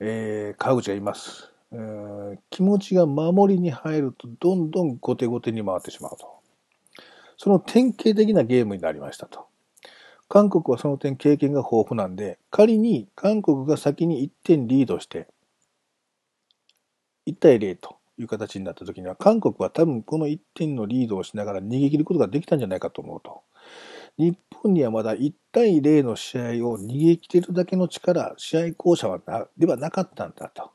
えー、川口がいます。えー気持ちが守りに入るとどんどん後手後手に回ってしまうと。その典型的なゲームになりましたと。韓国はその点経験が豊富なんで、仮に韓国が先に1点リードして、1対0という形になった時には、韓国は多分この1点のリードをしながら逃げ切ることができたんじゃないかと思うと。日本にはまだ1対0の試合を逃げ切れるだけの力、試合巧者はではなかったんだと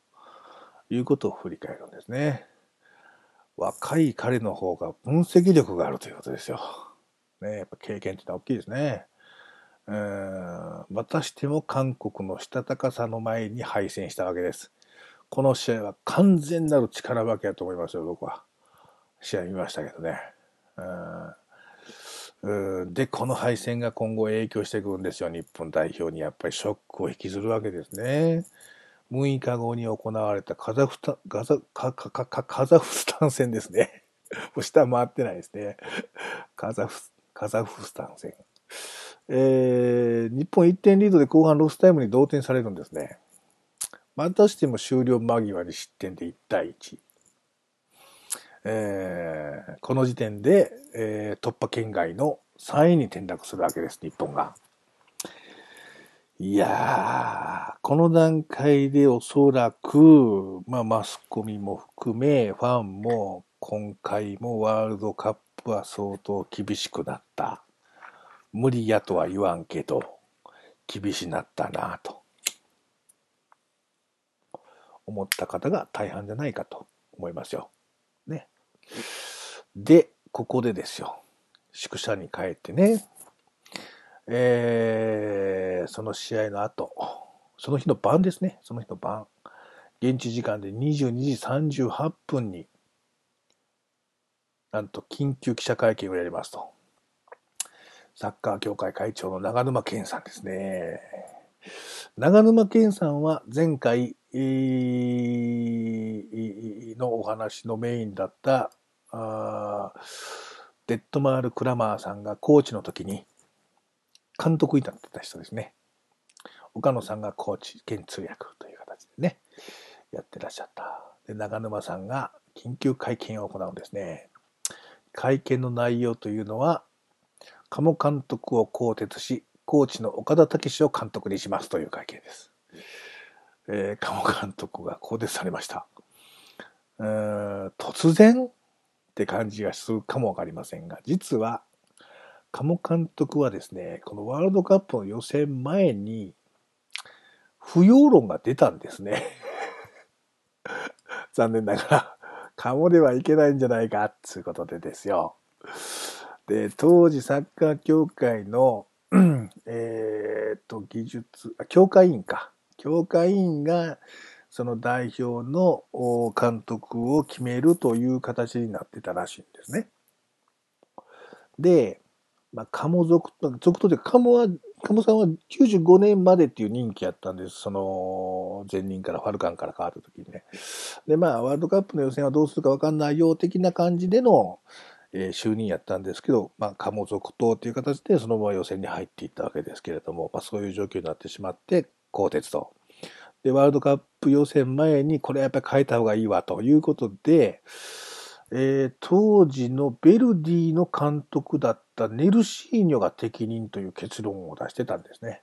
いうことを振り返るんですね。若い彼の方が分析力があるということですよ。ね、やっぱ経験っていうのは大きいですね。うんまたしても韓国のしたたかさの前に敗戦したわけです。この試合は完全なる力負けだと思いますよ、僕は。試合見ましたけどね。うんで、この敗戦が今後影響してくるんですよ、日本代表に。やっぱりショックを引きずるわけですね。6日後に行われたカザフタガザカカカカザフスタン戦ですね。下回ってないですね。カザフカザフスタン戦。えー、日本1点リードで後半ロスタイムに同点されるんですね。またしても終了間際に失点で1対1。えーこの時点で、えー突破圏外の3位に転落するわけです、日本が。いやー、この段階でおそらく、まあ、マスコミも含め、ファンも、今回もワールドカップは相当厳しくなった。無理やとは言わんけど、厳しなったなと。思った方が大半じゃないかと思いますよ。で、ここでですよ。宿舎に帰ってね。えー、その試合の後、その日の晩ですね。その日の晩。現地時間で22時38分に、なんと緊急記者会見をやりますと。サッカー協会会長の長沼健さんですね。長沼健さんは前回、のお話のメインだった、デッドマール・クラマーさんがコーチの時に監督になってた人ですね。岡野さんがコーチ兼通訳という形でね、やってらっしゃった。で、長沼さんが緊急会見を行うんですね。会見の内容というのは、鴨監督を更迭し、コーチの岡田武史を監督にしますという会見です。えー、鴨監督が更迭されました。うーん突然って感じがするかもわかりませんが、実は、鴨監督はですね、このワールドカップの予選前に、不要論が出たんですね。残念ながら、鴨ではいけないんじゃないか、つうことでですよ。で、当時サッカー協会の、えっと、技術、あ協会員か。協会員が、その代表の監督を決めるという形になってたらしいんですね。で、まあ、鴨族と、族とで、鴨は、鴨さんは95年までっていう任期やったんです。その、前任からファルカンから変わった時にね。で、まあ、ワールドカップの予選はどうするかわかんないよ、的な感じでの、えー就任やったんですけど、まあ、鴨族党という形でそのまま予選に入っていったわけですけれども、まあ、そういう状況になってしまって、更迭と。で、ワールドカップ予選前にこれやっぱり変えた方がいいわということで、えー当時のベルディの監督だったネルシーニョが適任という結論を出してたんですね。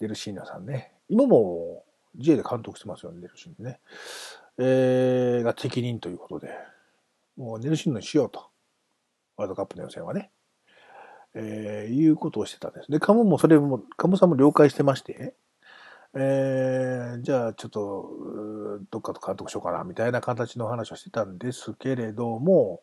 ネルシーニョさんね。今も J で監督してますよね、ネルシーニョね。えーが適任ということで、もうネルシーニョにしようと。ワールドカップの予選はね。えーいうことをしてたんです。で、カモもそれも、カモさんも了解してまして、えーじゃあちょっと、どっかと監督しようかな、みたいな形の話をしてたんですけれども、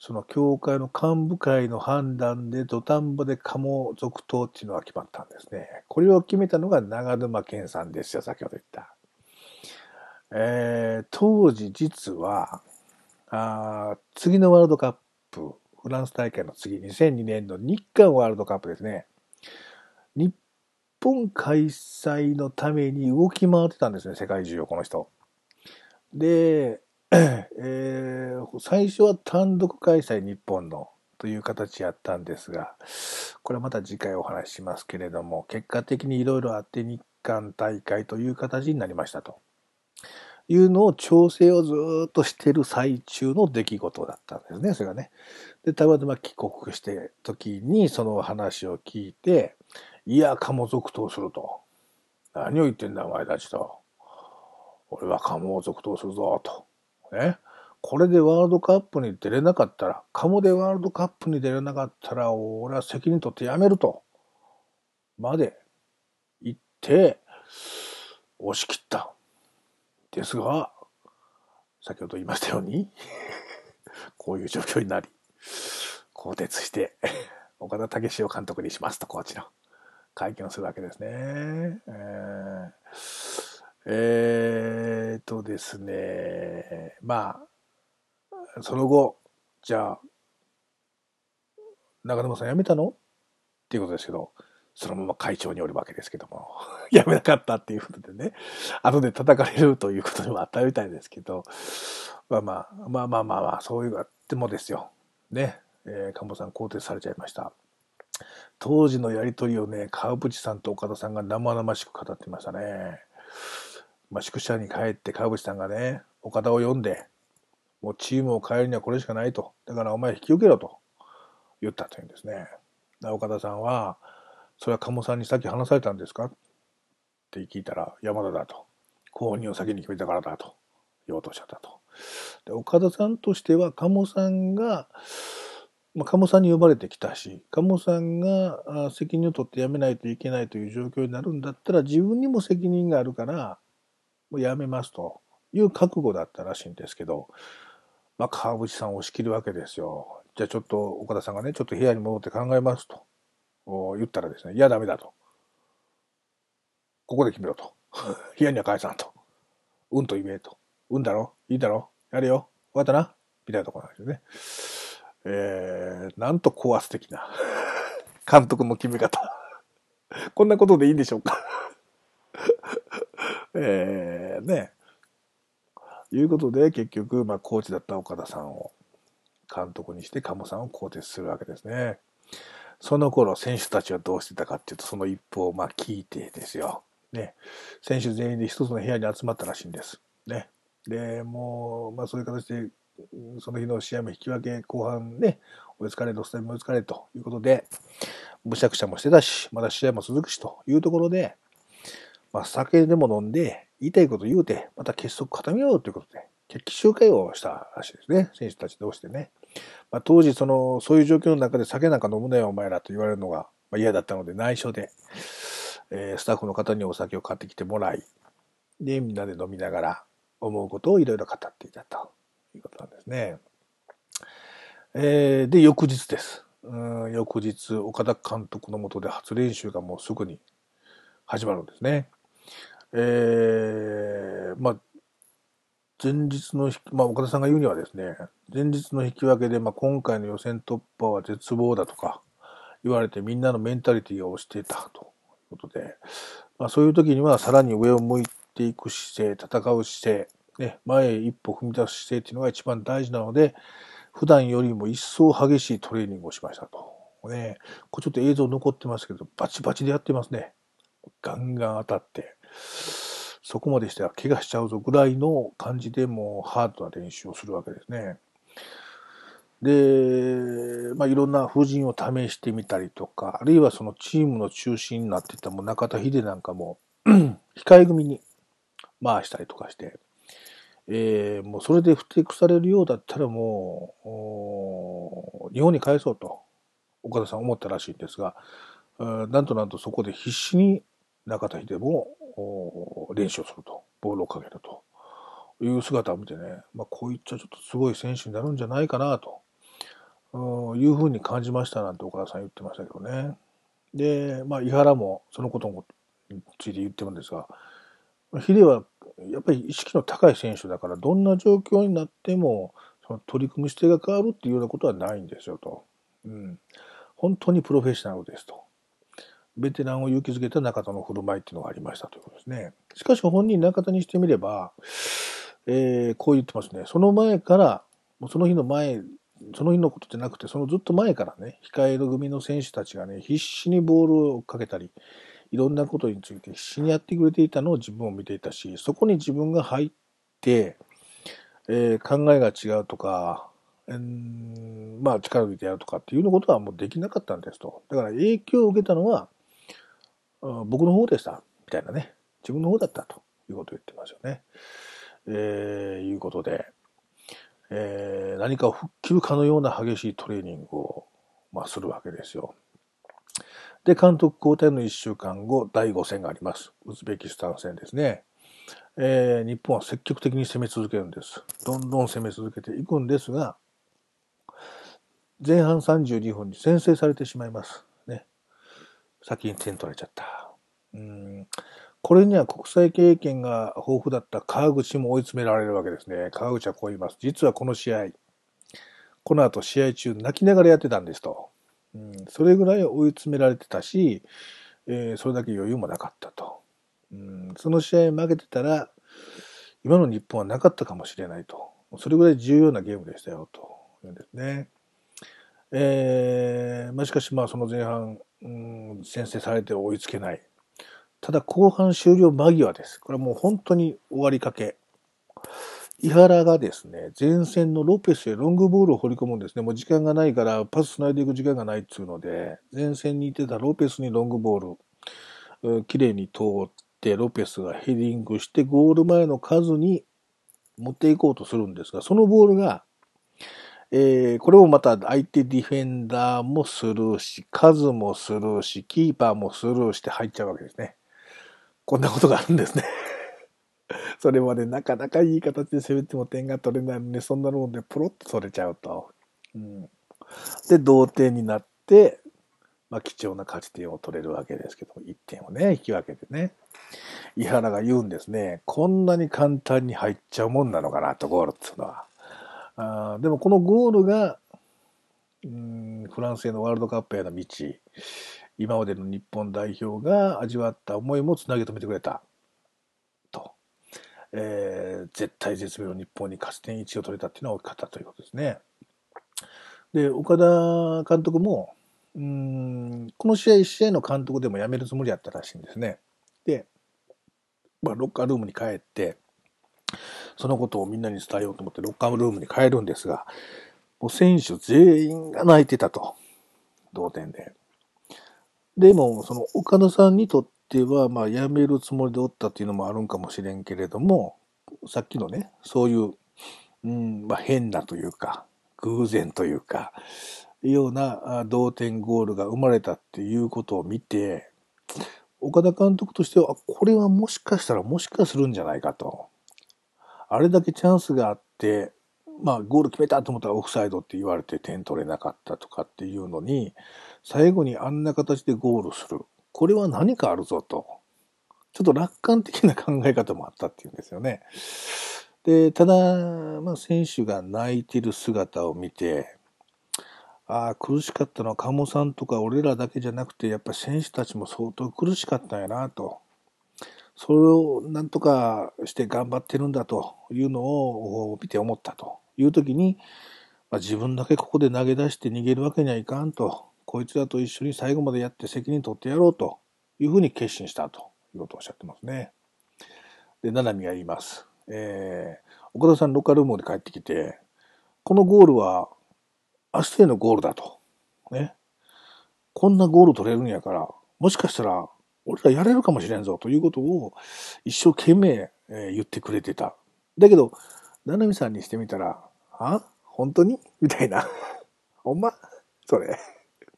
その協会の幹部会の判断で土壇場で鴨続投っていうのが決まったんですね。これを決めたのが長沼健さんですよ、先ほど言った。えー当時実は、あ次のワールドカップ、フランス大会の次、2002年の日韓ワールドカップですね。日本開催のために動き回ってたんですね、世界中を、この人。で、えー最初は単独開催日本のという形やったんですが、これはまた次回お話ししますけれども、結果的にいろいろあって日韓大会という形になりましたと。いうのを調整をずっとしてる最中の出来事だったんですね、それがね。で、たまたま帰国して時にその話を聞いて、いや、鴨続投すると。何を言ってんだ、お前たちと。俺は鴨を続投するぞ、と。ね。これでワールドカップに出れなかったら、鴨でワールドカップに出れなかったら、俺は責任取ってやめると。まで言って、押し切った。ですが、先ほど言いましたように、こういう状況になり、更迭して、岡田武史を監督にしますと、コーチの会見をするわけですね。えー、えー、とですね、まあ、その後、じゃあ、中沼さん辞めたの？っていうことですけど、そのまま会長におるわけですけども、やめなかったっていうことでね、後で叩かれるということにもあったみたいですけど、まあまあ、まあまあまあ、そういうのあってもですよ。ね、えー、神保さん更迭されちゃいました。当時のやりとりをね、川淵さんと岡田さんが生々しく語ってましたね。まあ、宿舎に帰って川淵さんがね、岡田を呼んで、もうチームを変えるにはこれしかないと。だからお前引き受けろと言ったというんですね。岡田さんは、それは鴨さんにさっき話されたんですか？って聞いたら、山田だと。購入を先に決めたからだと言おうとおっしゃったと。で岡田さんとしては、鴨さんが、まあ、鴨さんに呼ばれてきたし、鴨さんが責任を取って辞めないといけないという状況になるんだったら、自分にも責任があるから、もう辞めますという覚悟だったらしいんですけど、まあ、川淵さんを押し切るわけですよ。じゃあちょっと岡田さんがね、ちょっと部屋に戻って考えますと。言ったらですね、いや、ダメだと。ここで決めろと。部屋には返さんと。うんと言えと。うんだろ？いいだろ？やれよわかったな？みたいなところなんですよね。えー、なんと高圧的な 監督の決め方。こんなことでいいんでしょうか？えー、ね。いうことで、結局、まあ、コーチだった岡田さんを監督にして、鴨さんを更迭するわけですね。その頃選手たちはどうしてたかっていうと、その一報をまあ聞いてですよ。ね。選手全員で一つの部屋に集まったらしいんです。ね。で、もう、まあそういう形で、その日の試合も引き分け、後半ね、追いつかれ、ロスタイム追いつかれということで、むしゃくしゃもしてたし、まだ試合も続くしというところで、まあ酒でも飲んで、言いたいこと言うて、また結束固めようということで、決起集会をしたらしいですね。選手たち同士でね。まあ、当時その、そういう状況の中で酒なんか飲むなよお前らと言われるのがまあ嫌だったので内緒で、えー、スタッフの方にお酒を買ってきてもらい、で、みんなで飲みながら思うことをいろいろ語っていたということなんですね。えー、で、翌日です。うん翌日、岡田監督のもとで初練習がもうすぐに始まるんですね。えー、まあ、前日の、まあ、岡田さんが言うにはですね、前日の引き分けで、まあ、今回の予選突破は絶望だとか言われてみんなのメンタリティが押していたということで、まあ、そういう時にはさらに上を向いていく姿勢、戦う姿勢、ね、前へ一歩踏み出す姿勢っていうのが一番大事なので、普段よりも一層激しいトレーニングをしましたと。ね、これちょっと映像残ってますけど、バチバチでやってますね。ガンガン当たって。そこまでしては怪我しちゃうぞぐらいの感じでもうハードな練習をするわけですね。で、まあ、いろんな布陣を試してみたりとか、あるいはそのチームの中心になっていたも中田秀なんかも 控え組に回したりとかして、えー、もうそれで不適されるようだったらもう、日本に帰そうと、岡田さん思ったらしいんですが、なんとなんとそこで必死に中田秀も練習をすると、ボールをかけるという姿を見てね、まあ、こういっちゃちょっとすごい選手になるんじゃないかなというふうに感じましたなんて岡田さん言ってましたけどね。で、まあ、井原もそのことについて言ってるんですが、ヒデはやっぱり意識の高い選手だから、どんな状況になっても、その取り組む姿勢が変わるっていうようなことはないんですよと。うん。本当にプロフェッショナルですと。ベテランを勇気づけた中田の振る舞いっていうのがありましたということですね。しかし本人中田にしてみれば、えー、こう言ってますね。その前から、もうその日の前、その日のことじゃなくて、そのずっと前からね、控えの組の選手たちがね、必死にボールをかけたり、いろんなことについて必死にやってくれていたのを自分を見ていたし、そこに自分が入って、えー、考えが違うとか、うん、まあ力を入れてやるとかっていうのことはもうできなかったんですと。だから影響を受けたのは、僕の方でした、みたいなね。自分の方だったということを言ってますよね。えー、いうことで、えー、何かを吹っ切るかのような激しいトレーニングを、まあ、するわけですよ。で、監督交代の1週間後、第5戦があります。ウズベキスタン戦ですね。えー、日本は積極的に攻め続けるんです。どんどん攻め続けていくんですが、前半32分に先制されてしまいます。先に点取られちゃった。うんこれには国際経験が豊富だった川口も追い詰められるわけですね。川口はこう言います。実はこの試合、この後試合中泣きながらやってたんですと。うん、それぐらい追い詰められてたし、えー、それだけ余裕もなかったと。うん、その試合負けてたら、今の日本はなかったかもしれないと。それぐらい重要なゲームでしたよ、というんですね。えー、まあ、しかしまあその前半、うん、先制されて追いつけない。ただ後半終了間際です。これはもう本当に終わりかけ。井原がですね、前線のロペスへロングボールを放り込むんですね。もう時間がないからパス繋いでいく時間がないっつうので、前線にいてたロペスにロングボール、綺麗に通ってロペスがヘディングしてゴール前の数に持っていこうとするんですが、そのボールが、えー、これもまた相手ディフェンダーもスルーし、数もスルーし、キーパーもスルーして入っちゃうわけですね。こんなことがあるんですね それまでなかなかいい形で攻めても点が取れないのに、そんなのでポロッと取れちゃうと。うん、で、同点になって、まあ、貴重な勝ち点を取れるわけですけども、1点をね、引き分けてね。井原が言うんですね。こんなに簡単に入っちゃうもんなのかなと、ゴールっていうのは。あでもこのゴールが、うん、フランスへのワールドカップへの道、今までの日本代表が味わった思いもつなげ止めてくれた。と。えー、絶対絶命の日本に勝ち点1を取れたっていうのは大きかったということですね。で、岡田監督も、うん、この試合1試合の監督でも辞めるつもりやったらしいんですね。で、まあ、ロッカールームに帰って、そのことをみんなに伝えようと思ってロッカールームに帰るんですが、もう選手全員が泣いてたと。同点で。でも、その岡田さんにとっては、まあ、辞めるつもりでおったっていうのもあるんかもしれんけれども、さっきのね、そういう、うん、まあ、変なというか、偶然というか、ような同点ゴールが生まれたっていうことを見て、岡田監督としては、これはもしかしたらもしかするんじゃないかと。あれだけチャンスがあって、まあ、ゴール決めたと思ったらオフサイドって言われて点取れなかったとかっていうのに、最後にあんな形でゴールする。これは何かあるぞと。ちょっと楽観的な考え方もあったっていうんですよね。で、ただ、まあ、選手が泣いてる姿を見て、ああ、苦しかったのは鴨さんとか俺らだけじゃなくて、やっぱ選手たちも相当苦しかったんやなと。それをなんとかして頑張ってるんだというのを見て思ったという時に、まあ、自分だけここで投げ出して逃げるわけにはいかんと。こいつらと一緒に最後までやって責任取ってやろうというふうに決心したということをおっしゃってますね。で、七海が言います。えー、岡田さんロッカールームで帰ってきて、このゴールは明日へのゴールだと。ね。こんなゴール取れるんやから、もしかしたら俺らやれるかもしれんぞということを一生懸命、えー、言ってくれてた。だけど、七海さんにしてみたら、あ？本当に？みたいな。ほんま？それ。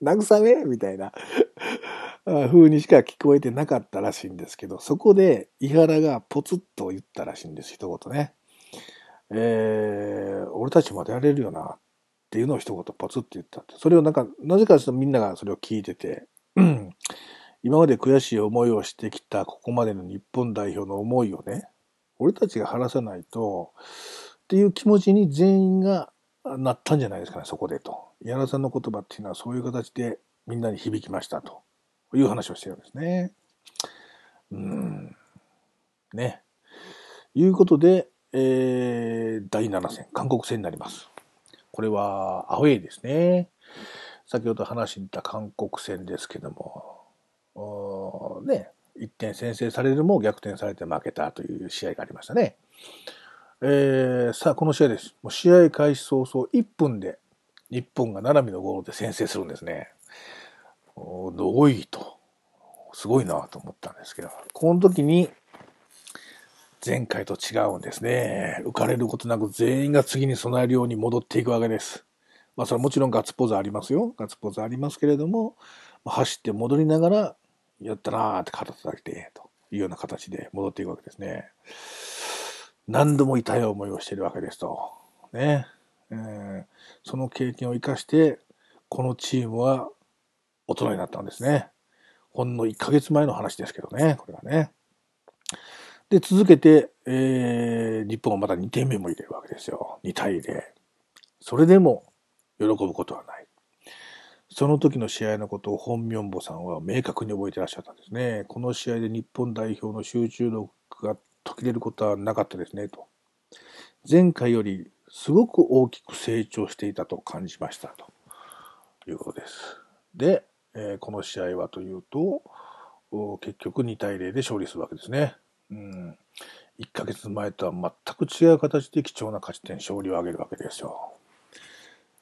慰め？みたいな 風にしか聞こえてなかったらしいんですけど、そこで伊原がポツッと言ったらしいんです、一言ね。えー、俺たちまでやれるよなっていうのを一言ポツッと言ったって。それをなんか、なぜかみんながそれを聞いてて、今まで悔しい思いをしてきたここまでの日本代表の思いをね、俺たちが晴らさないと、っていう気持ちに全員がなったんじゃないですかね、そこでと。矢野さんの言葉っていうのはそういう形でみんなに響きましたという話をしてるんですね。うん。ね。いうことで、えー、第7戦、韓国戦になります。これはアウェイですね。先ほど話にた韓国戦ですけども、ね、1点先制されるも逆転されて負けたという試合がありましたね。えー、さあ、この試合です。もう試合開始早々1分で日本が奈良美のゴールで先制するんですね。おいと。すごいなと思ったんですけど、この時に前回と違うんですね。浮かれることなく全員が次に備えるように戻っていくわけです。まあそれはもちろんガッツポーズありますよ。ガッツポーズありますけれども、走って戻りながら、やったなーって肩叩いて、というような形で戻っていくわけですね。何度も痛い思いをしているわけですと。ね。えー、その経験を生かして、このチームは大人になったんですね。ほんの1ヶ月前の話ですけどね、これはね。で、続けて、えー、日本はまた2点目も入れるわけですよ。2対0。それでも喜ぶことはない。その時の試合のことを本明坊さんは明確に覚えてらっしゃったんですね。この試合で日本代表の集中力が途切れることはなかったですね、と。前回よりすごく大きく成長していたと感じました、ということです。で、えー、この試合はというと、結局2対0で勝利するわけですね。うん、1ヶ月前とは全く違う形で貴重な勝ち点、勝利を挙げるわけですよ。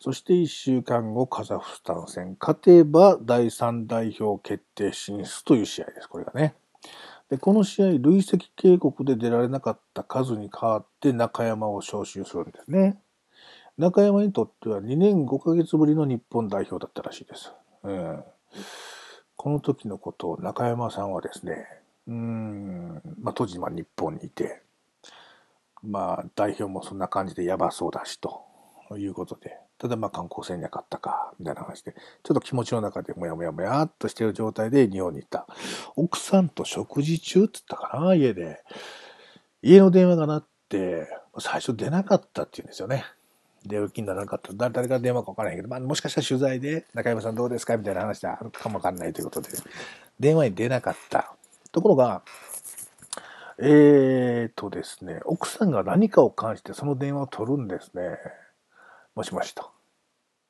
そして1週間後、カザフスタン戦。勝てば第3代表決定進出という試合です、これがね。で、この試合、累積警告で出られなかった数に代わって中山を招集するんですね。中山にとっては2年5ヶ月ぶりの日本代表だったらしいです。うん、この時のことを中山さんはですね、うん、まあ、当時、まあ、日本にいて、まあ、代表もそんな感じでやばそうだし、ということで、ただまあ観光船になかったか、みたいな話で、ちょっと気持ちの中でもやもやもやっとしてる状態で日本に行った。奥さんと食事中って言ったかな、家で。家の電話が鳴って、最初出なかったって言うんですよね。出る気にならなかった。誰から電話か分からへんけど、まあ、もしかしたら取材で、中山さんどうですか？みたいな話であるかもわかんないということで、電話に出なかった。ところが、えーとですね、奥さんが何かを感じてその電話を取るんですね。もしもしと。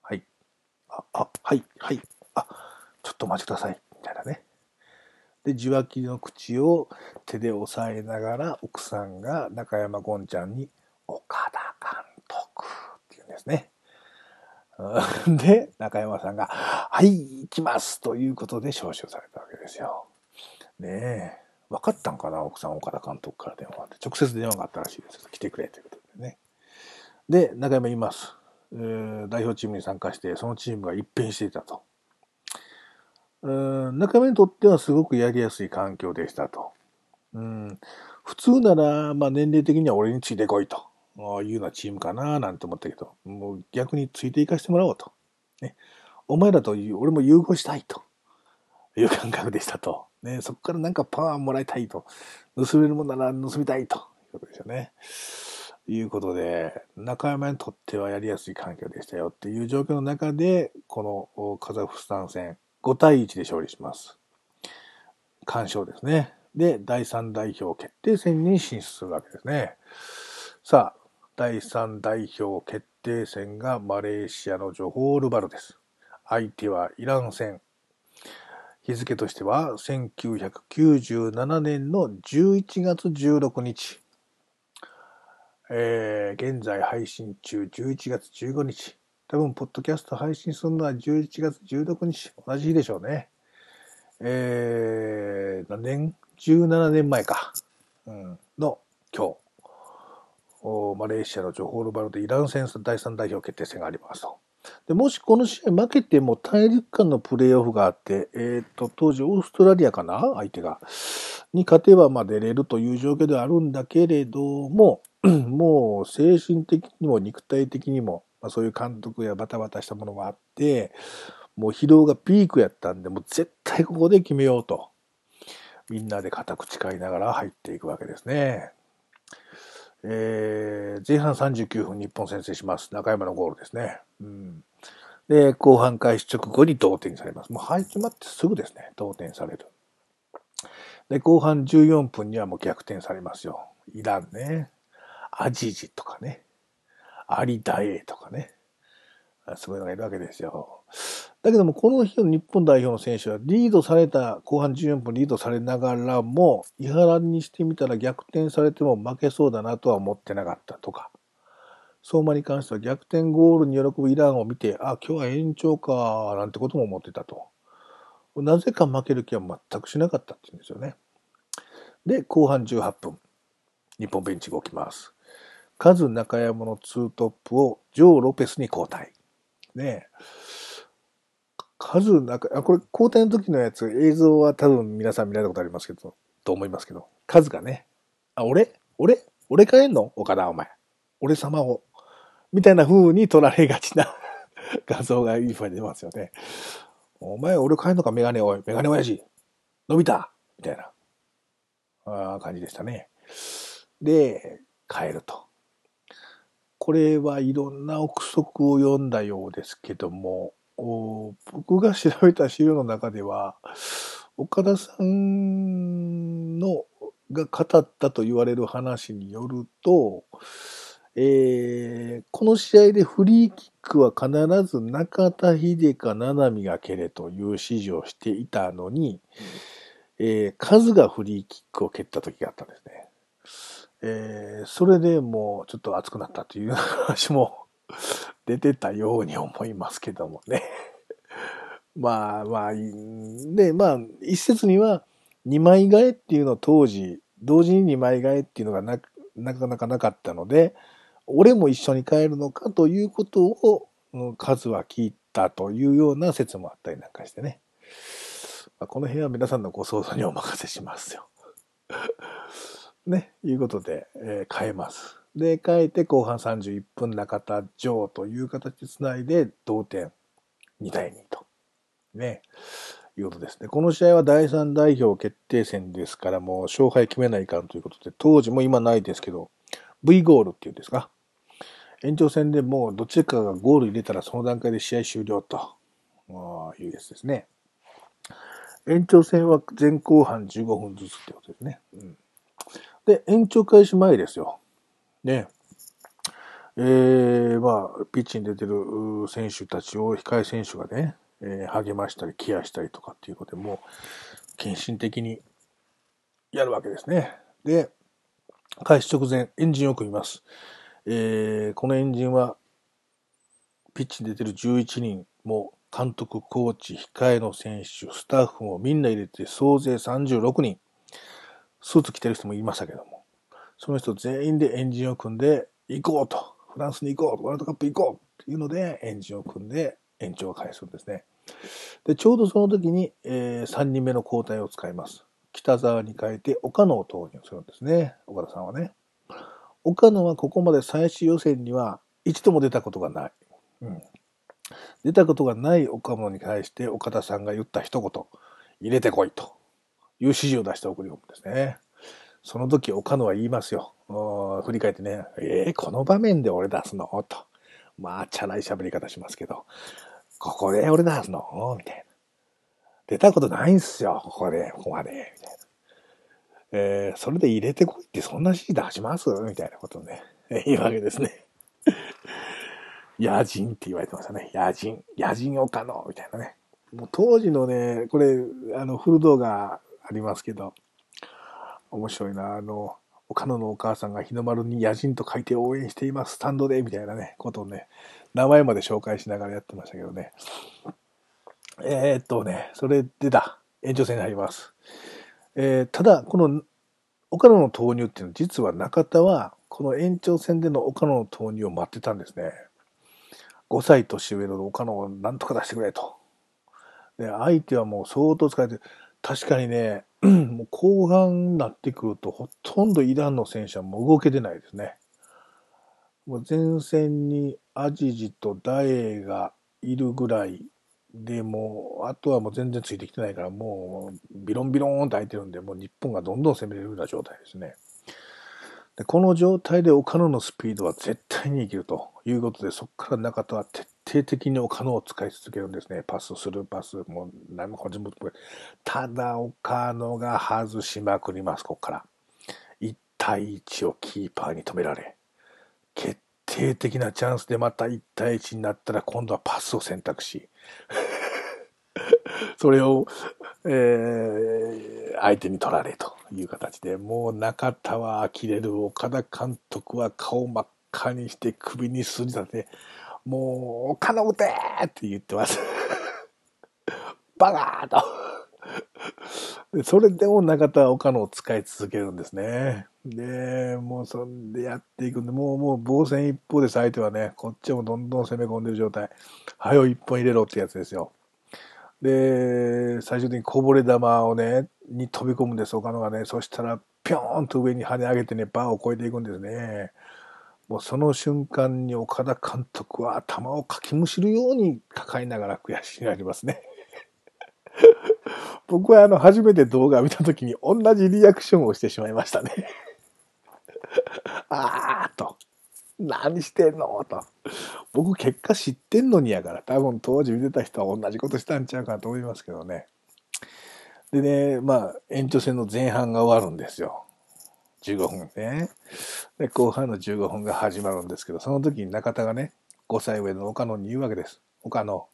はい。あ、あ、はい、はい。あ、ちょっとお待ちください。みたいなね。で、受話器の口を手で押さえながら、奥さんが中山ゴンちゃんに、岡田監督って言うんですね。で、中山さんが、はい、行きますということで招集されたわけですよ。ねえ。分かったんかな奥さん、岡田監督から電話で。直接電話があったらしいです。来てくれということでね。で、中山言います。え、代表チームに参加して、そのチームが一変していたと。中山にとってはすごくやりやすい環境でしたと。うん、普通なら、まあ、年齢的には俺についてこいというようなチームかななんて思ったけど、もう逆についていかしてもらおうと。ね、お前らと俺も融合したいという感覚でしたと。ね、そこからなんかパワーもらいたいと。盗めるもんなら盗みたいということですよね。いうことで、中山にとってはやりやすい環境でしたよっていう状況の中で、このカザフスタン戦5対1で勝利します。完勝ですね。で、第3代表決定戦に進出するわけですね。さあ、第3代表決定戦がマレーシアのジョホールバルです。相手はイラン戦。日付としては1997年の11月16日。えー、現在配信中11月15日。多分、ポッドキャスト配信するのは11月16日。同じ日でしょうね。えー、何年 ?17 年前か。うん、の今日。マレーシアのジョホールバルでイラン戦第3代表決定戦がありますと。でもしこの試合負けても大陸間のプレーオフがあって、えっ、ー、と、当時オーストラリアかな？相手が。に勝てばまあ出れるという状況ではあるんだけれども、もう精神的にも肉体的にも、まあ、そういう監督やバタバタしたものがあって、もう疲労がピークやったんで、もう絶対ここで決めようと。みんなで固く誓いながら入っていくわけですね。えー、前半39分日本先制します。中山のゴールですね。うん、で、後半開始直後に同点されます。もう始まってすぐですね、同点される。で、後半14分にはもう逆転されますよ。イランね。アジジとかね。アリダエとかね。そういうのがいるわけですよ。だけども、この日の日本代表の選手は、リードされた、後半14分リードされながらも、伊原にしてみたら逆転されても負けそうだなとは思ってなかったとか、相馬に関しては逆転ゴールに喜ぶイランを見て、あ、今日は延長か、なんてことも思ってたと。なぜか負ける気は全くしなかったって言うんですよね。で、後半18分、日本ベンチが起きます。カズ中山のツートップをジョー・ロペスに交代。ねカズ中、あ、これ交代の時のやつ、映像は多分皆さん見られたことありますけど、と思いますけど、カズがね、あ、俺？俺？俺帰んの？岡田お前。俺様を。みたいな風に撮られがちな 画像がいい風に出ますよね。お前、俺帰んのか？メガネおい、メガネ親父。伸びたみたいな、あ感じでしたね。で、帰ると。これはいろんな憶測を読んだようですけども、僕が調べた資料の中では、岡田さんのが語ったと言われる話によると、えー、この試合でフリーキックは必ず中田秀か七海が蹴れという指示をしていたのに、えー、数がフリーキックを蹴った時があったんですね。えー、それでもうちょっと熱くなったという話も 出てたように思いますけどもね。まあまあ、で、まあ、一説には、二枚替えっていうの当時、同時に二枚替えっていうのがななかなかなかったので、俺も一緒に帰るのかということを、数は聞いたというような説もあったりなんかしてね。ま、この辺は皆さんのご想像にお任せしますよ。ね、いうことで、えー、変えます。で、変えて後半31分中田城という形で繋いで同点2対2と。ね。いうことですね。この試合は第3代表決定戦ですからもう勝敗決めないかんということで、当時も今ないですけど、V ゴールっていうんですか？延長戦でもうどっちかがゴール入れたらその段階で試合終了というやつですね。延長戦は前後半15分ずつってことですね。うん、で、延長開始前ですよ。ね。えー、まあ、ピッチに出てる選手たちを控え選手がね、えー、励ましたり、ケアしたりとかっていうことでもう、献身的にやるわけですね。で、開始直前、エンジンを組みます。えー、このエンジンは、ピッチに出てる11人も、監督、コーチ、控えの選手、スタッフもみんな入れて総勢36人。スーツ着てる人もいましたけども。その人全員でエンジンを組んで行こうと。フランスに行こうワールドカップ行こうっていうのでエンジンを組んで延長を返するんですね。で、ちょうどその時に、えー、3人目の交代を使います。北沢に変えて岡野を投入するんですね。岡田さんはね。岡野はここまで最終予選には一度も出たことがない。うん。出たことがない岡野に対して岡田さんが言った一言、入れてこいという指示を出して送り込むんですね。その時岡野は言いますよ。振り返ってね、えー、この場面で俺出すの？と。まあ、チャラい喋り方しますけど、ここで俺出すの？みたいな。出たことないんすよ、ここで、ここまで、みたいな。えー、それで入れてこいってそんな指示出します？みたいなことをね、言うわけですね。野人って言われてましたね。野人。野人岡野みたいなね。もう当時のね、これ、あの、フル動画ありますけど、面白いな。あの、岡野のお母さんが日の丸に野人と書いて応援しています、スタンドで、みたいなね、ことをね、名前まで紹介しながらやってましたけどね。えー、っとね、それでだ。延長戦に入ります。えー、ただ、この岡野の投入っていうのは、実は中田は、この延長戦での岡野の投入を待ってたんですね。5歳年上の岡野をなんとか出してくれと。で、相手はもう相当疲れてる、確かにね、もう後半になってくると、ほとんどイランの選手はもう動けてないですね。もう前線にアジジとダエがいるぐらいで、もう、あとはもう全然ついてきてないから、もう、ビロンビロンと空いてるんで、もう日本がどんどん攻めれるような状態ですね。でこの状態で岡野のスピードは絶対に生きるということで、そこから中田は徹底的に岡野を使い続けるんですね。パスするパス、もう何もこっちも。ただ岡野が外しまくります、ここから。1対1をキーパーに止められ、決定的なチャンスでまた1対1になったら今度はパスを選択し、それを、えー、相手に取られという形で、もう中田は呆れる、岡田監督は顔真っ赤にして首に筋立て、もう、岡野打てって言ってます。バカーと。それでも中田は岡野を使い続けるんですね。で、もうそんでやっていくんで、もうもう防戦一方です、相手はね。こっちもどんどん攻め込んでる状態。はよ一本入れろってやつですよ。で、最終的にこぼれ球をね、に飛び込むんです、岡野がね。そしたら、ぴょーんと上に跳ね上げてね、バーを越えていくんですね。もうその瞬間に岡田監督は頭をかきむしるように抱えながら悔しがりますね。僕はあの、初めて動画を見た時に同じリアクションをしてしまいましたね。あーと。何してんのと。僕結果知ってんのにやから多分当時見てた人は同じことしたんちゃうかと思いますけどね。でね、まあ延長戦の前半が終わるんですよ。15分ね。で、後半の15分が始まるんですけど、その時に中田がね、5歳上の岡野に言うわけです。岡野、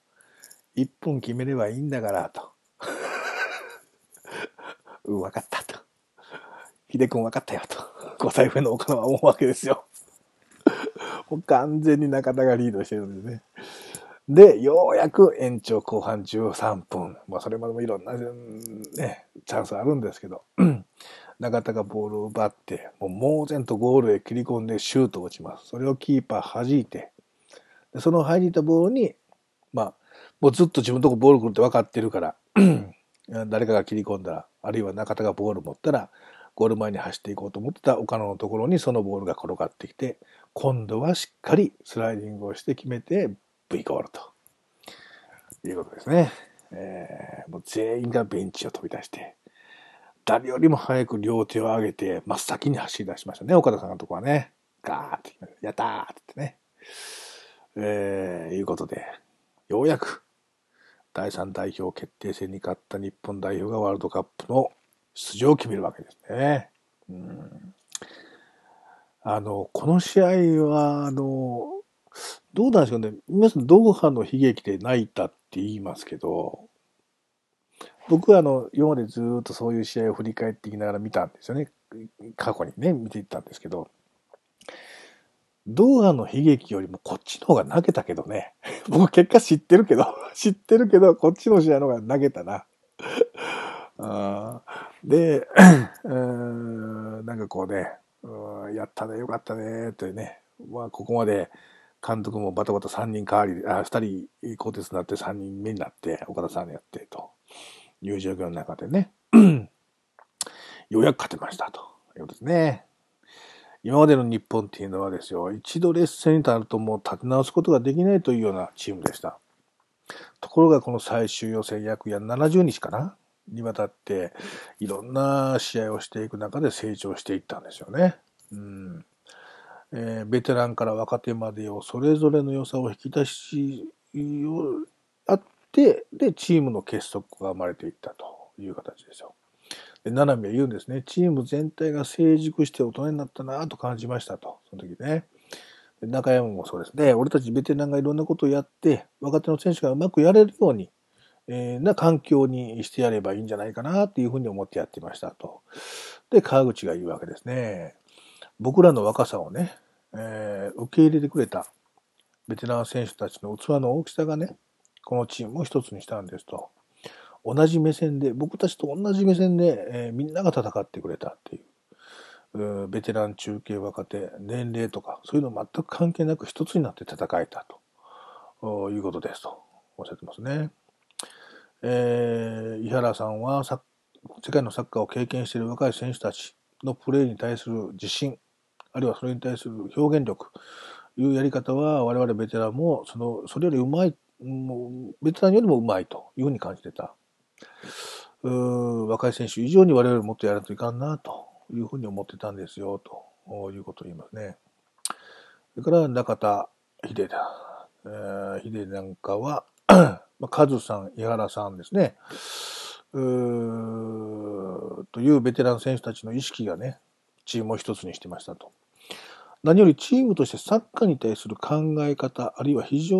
1分決めればいいんだから、と。うん、分かったと。秀君分かったよと。5歳上の岡野は思うわけですよ。もう完全に中田がリードしてるんですね。で、ようやく延長後半13分。まあ、それまでもいろんな、ね、チャンスあるんですけど、中田がボールを奪って、もう猛然とゴールへ切り込んでシュートを打ちます。それをキーパー弾いて、でその入りたボールに、まあ、もうずっと自分のとこボール来るって分かってるから、誰かが切り込んだら、あるいは中田がボール持ったら、ゴール前に走っていこうと思ってた岡野のところにそのボールが転がってきて、今度はしっかりスライディングをして決めて V ゴールということですね。えー、もう全員がベンチを飛び出して、誰よりも早く両手を上げて真っ先に走り出しましたね、岡田さんのとこはね。ガーって、やったーってね。えー、いうことで、ようやく第3代表決定戦に勝った日本代表がワールドカップの出場を決めるわけですね。うん、あの、この試合は、あの、どうなんでしょうね。皆さん、ドーハの悲劇で泣いたって言いますけど、僕はあの、今までずっとそういう試合を振り返っていきながら見たんですよね。過去にね、見ていったんですけど、ドーハの悲劇よりもこっちの方が投げたけどね。僕結果知ってるけど、知ってるけど、こっちの試合の方が投げたな。あで、うん、なんかこうね、うん、やったね、よかったね、というね。まあ、ここまで監督もバタバタ3人代わり、あ、2人更迭になって3人目になって、岡田さんやってという状況の中でね、ようやく勝てましたということですね。今までの日本っていうのはですよ、一度劣勢になるともう立て直すことができないというようなチームでした。ところがこの最終予選約や70日かな？にわたって、いろんな試合をしていく中で成長していったんですよね。うんえー、ベテランから若手までをそれぞれの良さを引き出しあって、で、チームの結束が生まれていったという形ですよ。で、七海は言うんですね。チーム全体が成熟して大人になったなと感じましたと。その時ね。中山もそうですね。俺たちベテランがいろんなことをやって、若手の選手がうまくやれるように、えー、な環境にしてやればいいんじゃないかなっていうふうに思ってやってましたと。で、川口が言うわけですね。僕らの若さをね、えー、受け入れてくれたベテラン選手たちの器の大きさがね、このチームを一つにしたんですと。同じ目線で、僕たちと同じ目線で、えー、みんなが戦ってくれたっていう。うベテラン、中継、若手、年齢とか、そういうの全く関係なく一つになって戦えたということですとおっしゃってますね。えー、井原さんは世界のサッカーを経験している若い選手たちのプレーに対する自信、あるいはそれに対する表現力、いうやり方は我々ベテランもそのそれよりうまい、もうベテランよりもうまいというふうに感じてた。う若い選手以上に我々もっとやらないといかんなというふうに思ってたんですよということを言いますね。それから中田秀だ。えー、秀なんかは、カズさん、井原さんですね。うというベテラン選手たちの意識がね、チームを一つにしてましたと。何よりチームとしてサッカーに対する考え方、あるいは非常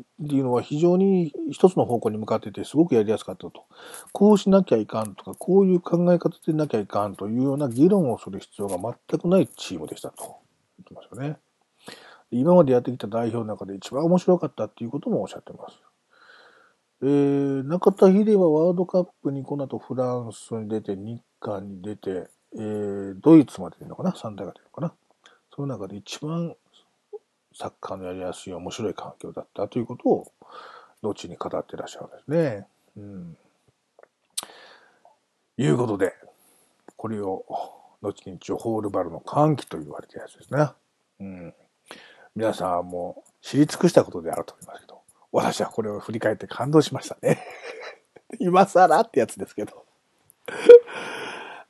っていうのは非常に一つの方向に向かっててすごくやりやすかったと。こうしなきゃいかんとか、こういう考え方でなきゃいかんというような議論をする必要が全くないチームでしたと言ってますよね。今までやってきた代表の中で一番面白かったっていうこともおっしゃってます。えー、中田秀はワールドカップにこの後フランスに出て、日韓に出て、えー、ドイツまで出るのかな ?3 大が出るのかな？その中で一番サッカーのやりやすい面白い環境だったということを、後に語ってらっしゃるんですね。うん。いうことで、これを、後にジョホールバルの歓喜と言われてるやつですね。うん。皆さんはもう知り尽くしたことであると思いますけど、私はこれを振り返って感動しましたね。今更ってやつですけど。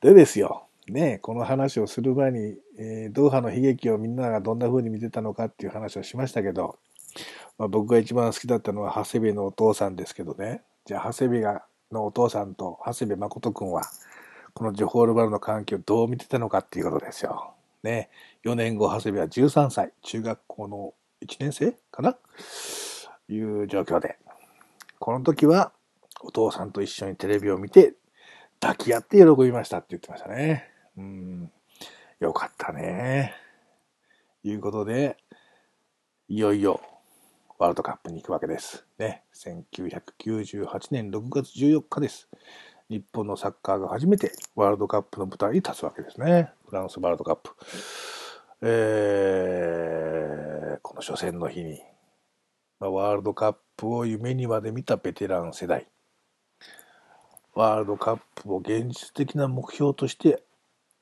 でですよ。ね、この話をする前に、えー、ドーハの悲劇をみんながどんな風に見てたのかっていう話をしましたけど、まあ、僕が一番好きだったのは長谷部のお父さんですけどね。じゃあ長谷部がのお父さんと長谷部誠くんは、このジョホールバルの環境をどう見てたのかっていうことですよ。ね。4年後、長谷部は13歳、中学校の1年生かな？いう状況で。この時は、お父さんと一緒にテレビを見て、抱き合って喜びましたって言ってましたね。うん。よかったね。いうことで、いよいよワールドカップに行くわけです。ね。1998年6月14日です。日本のサッカーが初めてワールドカップの舞台に立つわけですね。フランスワールドカップ。えー、この初戦の日にワールドカップを夢にまで見たベテラン世代。ワールドカップを現実的な目標として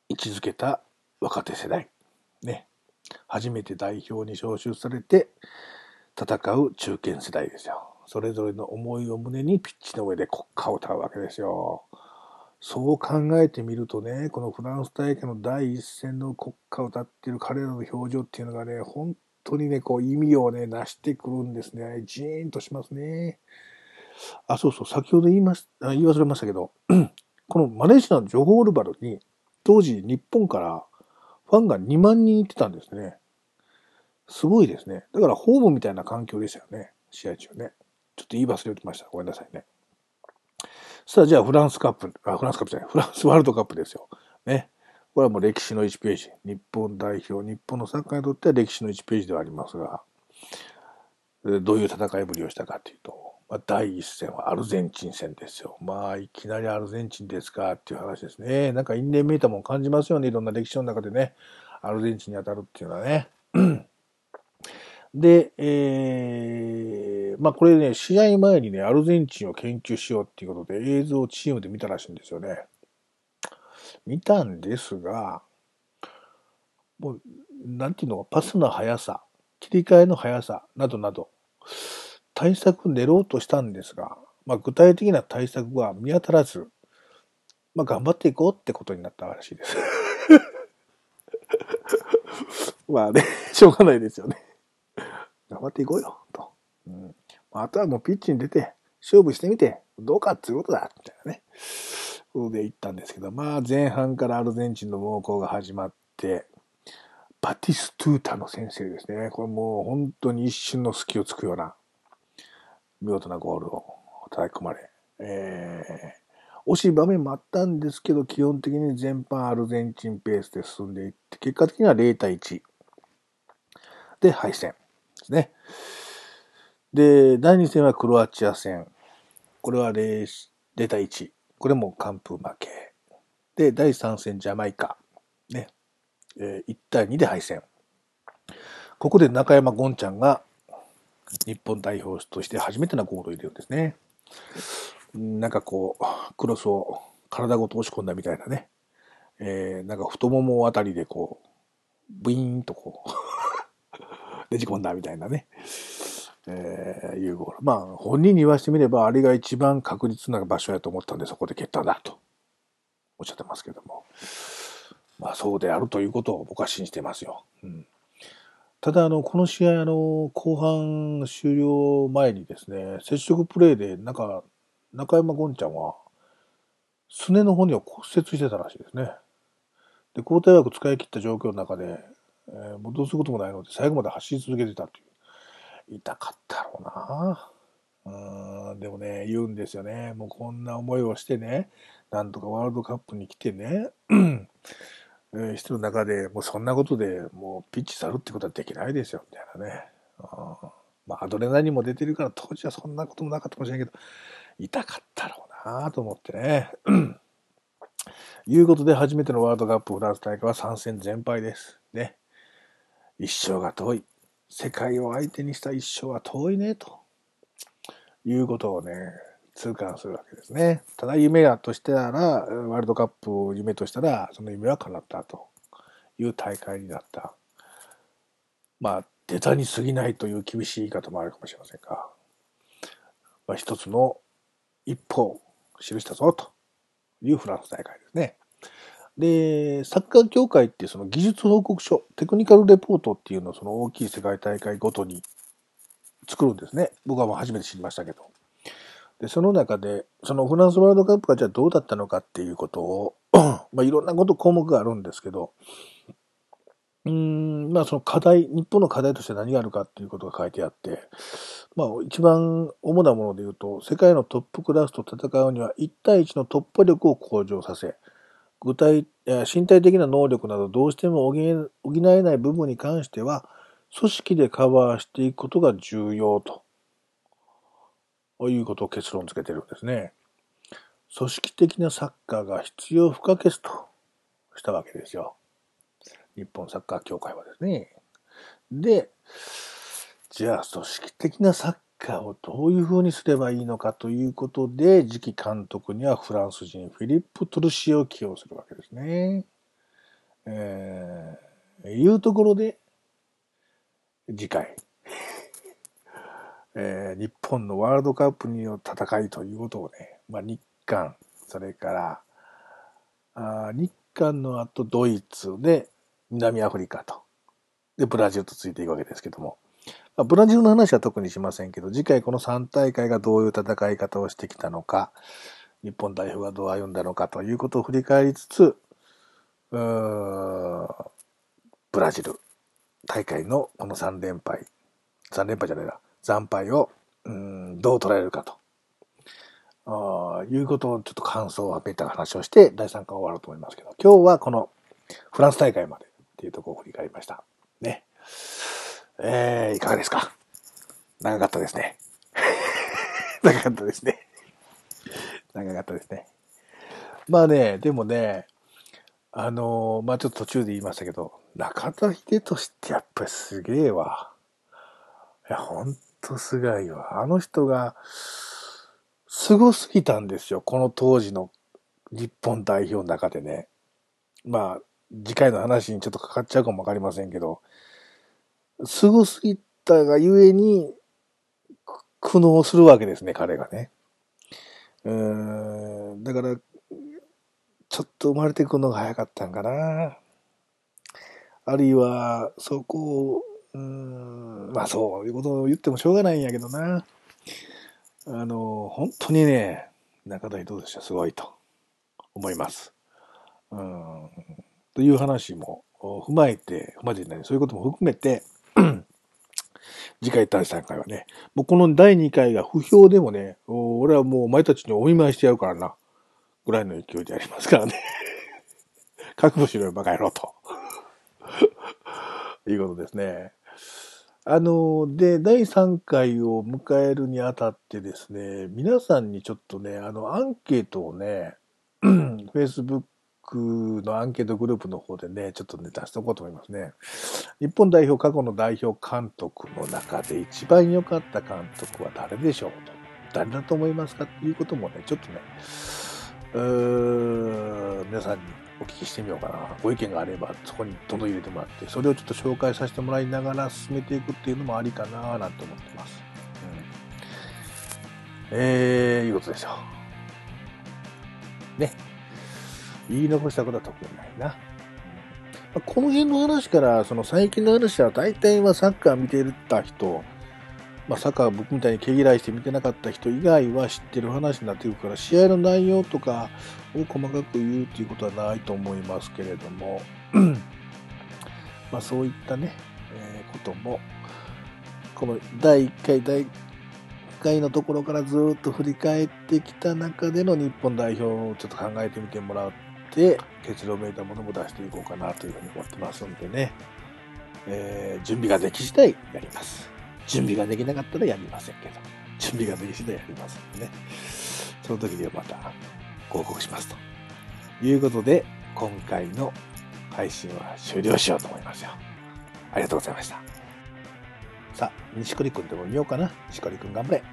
位置づけた若手世代。ね。初めて代表に招集されて戦う中堅世代ですよ。それぞれの思いを胸にピッチの上で国歌を歌うわけですよ。そう考えてみるとね、このフランス大会の第一戦の国歌を歌っている彼らの表情っていうのがね、本当にね、こう意味をね、なしてくるんですね。ジーンとしますね。あ、そうそう、先ほど言いまし、言い忘れましたけど、このマレーシアのジョホールバルに、当時日本からファンが2万人行ってたんですね。すごいですね。だからホームみたいな環境でしたよね。試合中ね。ちょっと言い忘れてました。ごめんなさいね。さあ、じゃあフランスカップ、あ、フランスカップじゃない、フランスワールドカップですよ。ね。これはもう歴史の1ページ。日本代表、日本のサッカーにとっては歴史の1ページではありますが、どういう戦いぶりをしたかというと、まあ、第一戦はアルゼンチン戦ですよ。まあ、いきなりアルゼンチンですかっていう話ですね。なんか因縁めいたもん感じますよね。いろんな歴史の中でね。アルゼンチンに当たるっていうのはね。で、えー、まあこれね、試合前にね、アルゼンチンを研究しようっていうことで映像をチームで見たらしいんですよね。見たんですが、もう、なんていうの？パスの速さ、切り替えの速さ、などなど、対策練ろうとしたんですが、まあ、具体的な対策は見当たらず、まあ、頑張っていこうってことになったらしいです。まあね、しょうがないですよね。頑張っていこうよ、と。うん、あとはもうピッチに出て、勝負してみて、どうかっていうことだ、みたいなね。で行ったんですけど、まあ前半からアルゼンチンの猛攻が始まって、バティストゥータの先生ですね。これもう本当に一瞬の隙をつくような見事なゴールを叩き込まれ、えー、惜しい場面もあったんですけど、基本的に全般アルゼンチンペースで進んでいって、結果的には0対1で敗戦ですね。で、第2戦はクロアチア戦。これは 0, 0対1。これも完封負け。で、第3戦ジャマイカ。ね。えー、1対2で敗戦。ここで中山ゴンちゃんが日本代表として初めてのゴールを入れるんですね。なんかこう、クロスを体ごと押し込んだみたいなね。えー、なんか太ももあたりでこう、ブイーンとこう ねじ込んだみたいなね。えー、いうゴール。まあ、本人に言わせてみれば、あれが一番確実な場所やと思ったんで、そこで蹴ったんだと、おっしゃってますけども。まあ、そうであるということを僕は信じてますよ。うん、ただ、あの、この試合、あの、後半終了前にですね、接触プレーで、なんか、中山ゴンちゃんは、すねの骨を骨折してたらしいですね。で、交代枠使い切った状況の中で、えー、戻すこともないので、最後まで走り続けてたという。痛かったろうな。うんでもね、言うんですよね。もうこんな思いをしてね、なんとかワールドカップに来てね、人の中で、もうそんなことでもうピッチ去るってことはできないですよ、みたいなね。あまあ、アドレナリンも出てるから当時はそんなこともなかったかもしれないけど、痛かったろうなと思ってね。いうことで初めてのワールドカップフランス大会は3戦全敗です。ね。一生が遠い。世界を相手にした一生は遠いね、ということをね、痛感するわけですね。ただ夢やとしたら、ワールドカップを夢としたら、その夢は叶ったという大会になった。まあ、出たに過ぎないという厳しい言い方もあるかもしれませんが、まあ、一つの一歩を記したぞというフランス大会ですね。で、サッカー協会ってその技術報告書、テクニカルレポートっていうのをその大きい世界大会ごとに作るんですね。僕はもう初めて知りましたけど。で、その中で、そのフランスワールドカップがじゃあどうだったのかっていうことを まあいろんなこと項目があるんですけど、うん、まあその課題、日本の課題として何があるかっていうことが書いてあって、まあ一番主なもので言うと、世界のトップクラスと戦うには1対1の突破力を向上させ、具体、身体的な能力などどうしても補えない部分に関しては、組織でカバーしていくことが重要と。ということを結論付けてるんですね。組織的なサッカーが必要不可欠としたわけですよ。日本サッカー協会はですね。で、じゃあ組織的なサッカーをどういうふうにすればいいのかということで、次期監督にはフランス人フィリップ・トルシエを起用するわけですね。えー、いうところで、次回、えー、日本のワールドカップによる戦いということをね、まあ、日韓、それからあ日韓の後ドイツで南アフリカと、で、ブラジルとついていくわけですけども、まあ、ブラジルの話は特にしませんけど、次回この3大会がどういう戦い方をしてきたのか、日本代表がどう歩んだのかということを振り返りつつ、ブラジル大会のこの3連敗、3連敗じゃないな、惨敗を、うん、どう捉えるかと。あいうことをちょっと感想をはめた話をして、第3回終わろうと思いますけど、今日はこのフランス大会までっていうところを振り返りました。ね。えー、いかがですか？長かったですね。長かったですね。長かったですね。まあね、でもね、あのー、まあちょっと途中で言いましたけど、中田秀俊ってやっぱりすげえわ。いや、ほんとすごいわ。あの人が、すすぎたんですよ。この当時の日本代表の中でね。まあ、次回の話にちょっとかかっちゃうかもわかりませんけど、すすぎたがゆえに、苦悩するわけですね、彼がね。うん、だから、ちょっと生まれてくるのが早かったんかな。あるいは、そこを、うん、まあそういうことを言ってもしょうがないんやけどな。あの、本当にね、中田秀俊はすごいと思います。うん、という話も踏まえて、踏まえてない、そういうことも含めて、次回第3回はね、もうこの第2回が不評でもね、俺はもうお前たちにお見舞いしてやるからな、ぐらいの勢いでありますからね。覚悟しろよ、バカ野郎と。いうことですね。あの、で、第3回を迎えるにあたってですね、皆さんにちょっとね、あの、アンケートをね、Facebook のアンケートグループの方でね、ちょっとね、出しておこうと思いますね。日本代表過去の代表監督の中で一番良かった監督は誰でしょうと。誰だと思いますかっていうこともね、ちょっとね、皆さんにお聞きしてみようかな。ご意見があれば、そこにどんどん入れてもらって、それをちょっと紹介させてもらいながら進めていくっていうのもありかななんて思ってます。うん、えー、いうことでしょう。ね。言い残したことは特にないな。この辺の話から、その最近の話は大体はサッカー見てた人、まあ、サッカー僕みたいに毛嫌いして見てなかった人以外は知ってる話になっていくから、試合の内容とかを細かく言うっていうことはないと思いますけれども、まあそういったね、えー、こともこの第1回、第1回のところからずっと振り返ってきた中での日本代表をちょっと考えてみてもらって、結論めいたものも出していこうかなというふうに思ってますんでね、えー準備ができ次第やります。準備ができなかったらやりませんけど、準備ができたらやりませんね、その時にはまた報告しますということで、今回の配信は終了しようと思いますよ。ありがとうございました。さあ、錦織くんでも見ようかな。錦織くん頑張れ。